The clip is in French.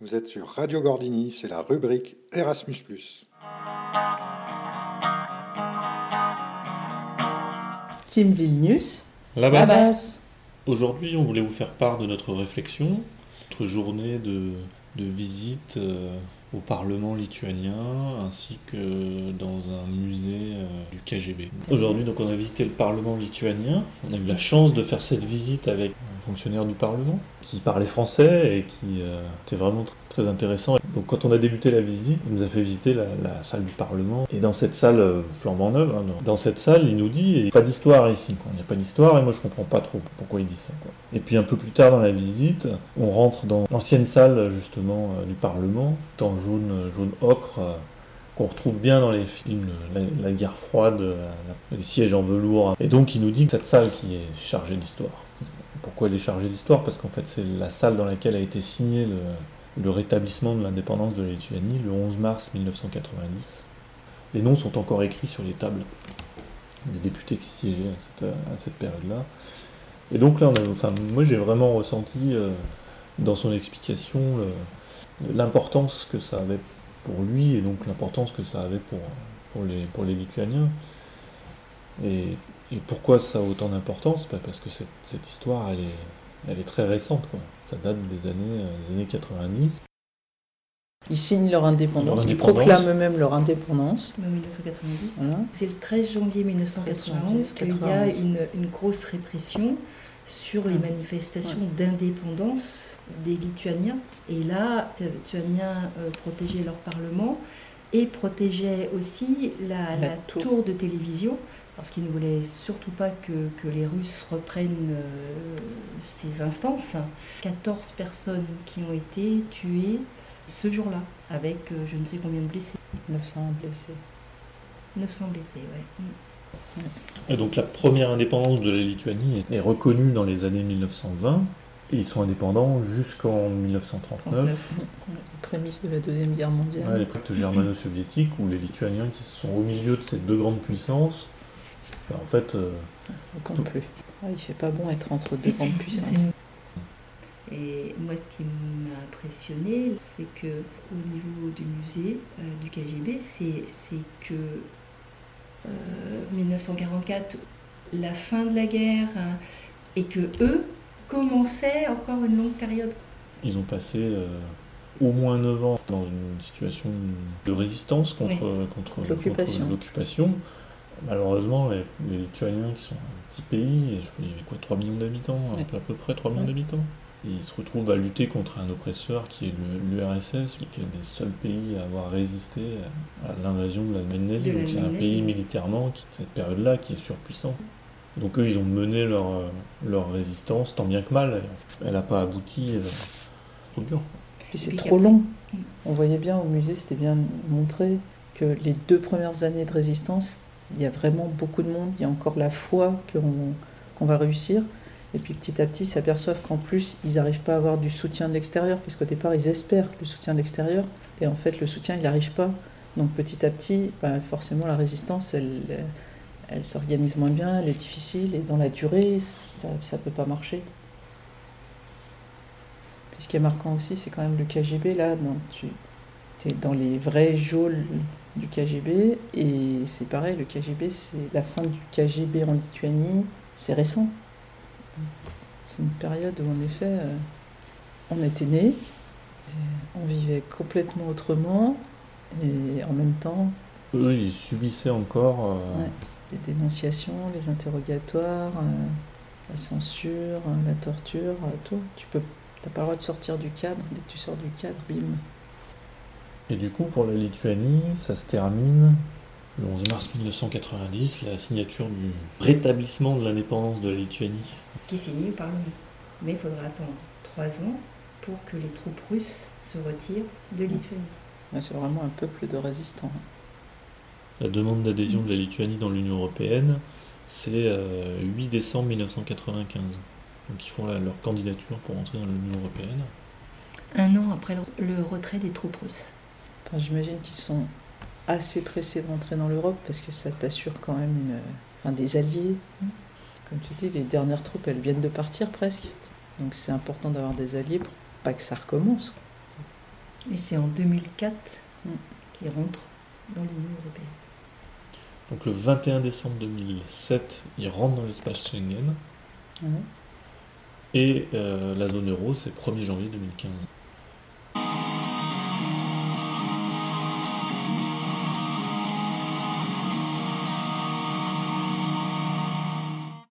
Vous êtes sur Radio Gordini, c'est la rubrique Erasmus. Team Vilnius, La la basse. basse. Aujourd'hui, on voulait vous faire part de notre réflexion, notre journée de, de visite euh, au Parlement lituanien ainsi que dans un musée euh, du KGB. Aujourd'hui, donc, on a visité le Parlement lituanien. On a eu la chance de faire cette visite avec fonctionnaire du Parlement qui parlait français et qui euh, était vraiment tr- très intéressant. Donc, quand on a débuté la visite, il nous a fait visiter la, salle du Parlement. Et dans cette salle, euh, flambant neuve, hein, dans- cette salle, il nous dit a pas d'histoire ici. Il n'y a pas d'histoire et moi je comprends pas trop pourquoi il dit ça. Et puis un peu plus tard dans la visite, on rentre dans l'ancienne salle justement euh, du Parlement, en jaune, jaune ocre. euh, qu'on retrouve bien dans les films, la, guerre froide, les sièges en velours. Et donc il nous dit que cette salle qui est chargée d'histoire. Pourquoi elle est chargée d'histoire Parce qu'en fait c'est la salle dans laquelle a été signé le, rétablissement de l'indépendance de la Lituanie le 11 mars 1990. Les noms sont encore écrits sur les tables des députés qui siégeaient à cette, période-là. Et donc là, enfin, moi j'ai vraiment ressenti euh, dans son explication l'importance que ça avait pour lui et donc l'importance que ça avait pour, pour, les, pour les Lituaniens. Et, et pourquoi ça a autant d'importance? Bah, Parce que cette, cette histoire, elle est, elle est très récente. Quoi. Ça date des années, euh, des années 90. Ils signent leur indépendance, Leur ils proclament eux-mêmes leur indépendance. En 1990. Voilà. C'est le 13 janvier 1991 qu'il y a 91. une, une grosse répression sur les Mm. manifestations d'indépendance des Lituaniens. Et là, les Lituaniens euh, protégeaient leur parlement et protégeaient aussi la, La la tour. tour. de télévision parce qu'ils ne voulaient surtout pas que, que les Russes reprennent euh, ces instances. 14 personnes qui ont été tuées ce jour-là, avec euh, je ne sais combien de blessés. 900 blessés. 900 blessés, ouais. Mm. Et donc la première indépendance de la Lituanie est reconnue dans les années 1920. Ils sont indépendants jusqu'en 1939. 39. Prémisse de la Deuxième Guerre mondiale. Ouais, les pactes germano-soviétiques où les Lituaniens qui sont au milieu de ces deux grandes puissances, ben, en fait, euh, On compte plus. Ah, il fait pas bon être entre deux grandes puissances. Et moi, ce qui m'a impressionné, c'est que au niveau du musée euh, du KGB, c'est c'est que euh, 1944, la fin de la guerre, hein, et que eux commençaient encore une longue période. ils ont passé euh, au moins 9 ans dans une situation de résistance contre, contre, L'occupation. contre l'occupation. Malheureusement, les, les Lituaniens qui sont un petit pays, il y avait quoi, 3 millions d'habitants, peu- à peu près 3 millions d'habitants. Ils se retrouvent à lutter contre un oppresseur qui est le- l'URSS, qui est des seuls pays à avoir résisté à, à l'invasion de l'Allemagne nazie. De Donc c'est un pays militairement, qui, cette période-là, qui est surpuissant. Donc eux, ils ont mené leur, euh, leur résistance, tant bien que mal. Elle n'a pas abouti. euh, trop dur. Puis c'est trop long. On voyait bien au musée, c'était bien montré que les deux premières années de résistance, il y a vraiment beaucoup de monde, il y a encore la foi qu'on qu'on va réussir. Et puis petit à petit, ils s'aperçoivent qu'en plus, ils n'arrivent pas à avoir du soutien de l'extérieur, parce qu'au départ, ils espèrent le soutien de l'extérieur, et en fait, le soutien, il n'arrive pas. Donc petit à petit, bah, forcément, la résistance, elle, elle s'organise moins bien, elle est difficile, et dans la durée, ça ne peut pas marcher. Puis ce qui est marquant aussi, c'est quand même le KGB, là, donc tu es dans les vrais geôles du KGB, et c'est pareil, le KGB, c'est la fin du KGB en Lituanie, c'est récent. C'est une période où, en effet, euh, on était nés, on vivait complètement autrement, et en même temps, Eux, ils subissaient encore. euh, Ouais. Les dénonciations, les interrogatoires, euh, la censure, euh, la torture, euh, tout. Tu peux, t'as pas le droit de sortir du cadre. Dès que tu sors du cadre, bim. Et du coup, pour la Lituanie, ça se termine le 11 mars 1990, la signature du rétablissement de l'indépendance de la Lituanie. qui est signé par lui. Mais il faudra attendre trois ans pour que les troupes russes se retirent de Lituanie. C'est vraiment un peuple de résistants. La demande d'adhésion de la Lituanie dans l'Union européenne, c'est euh, 8 décembre 1995. Donc ils font la- leur candidature pour entrer dans l'Union européenne. Un an après le, le retrait des troupes russes. Enfin, J'imagine qu'ils sont assez pressés de rentrer dans l'Europe parce que ça t'assure quand même une, enfin, des alliés. Comme tu dis, les dernières troupes, elles viennent de partir presque. Donc c'est important d'avoir des alliés pour pas que ça recommence. Et c'est en 2004 Mm. qu'il rentre dans l'Union européenne. Donc le 21 décembre 2007, il rentre dans l'espace Schengen. Et euh, la zone euro, c'est 1er janvier 2015.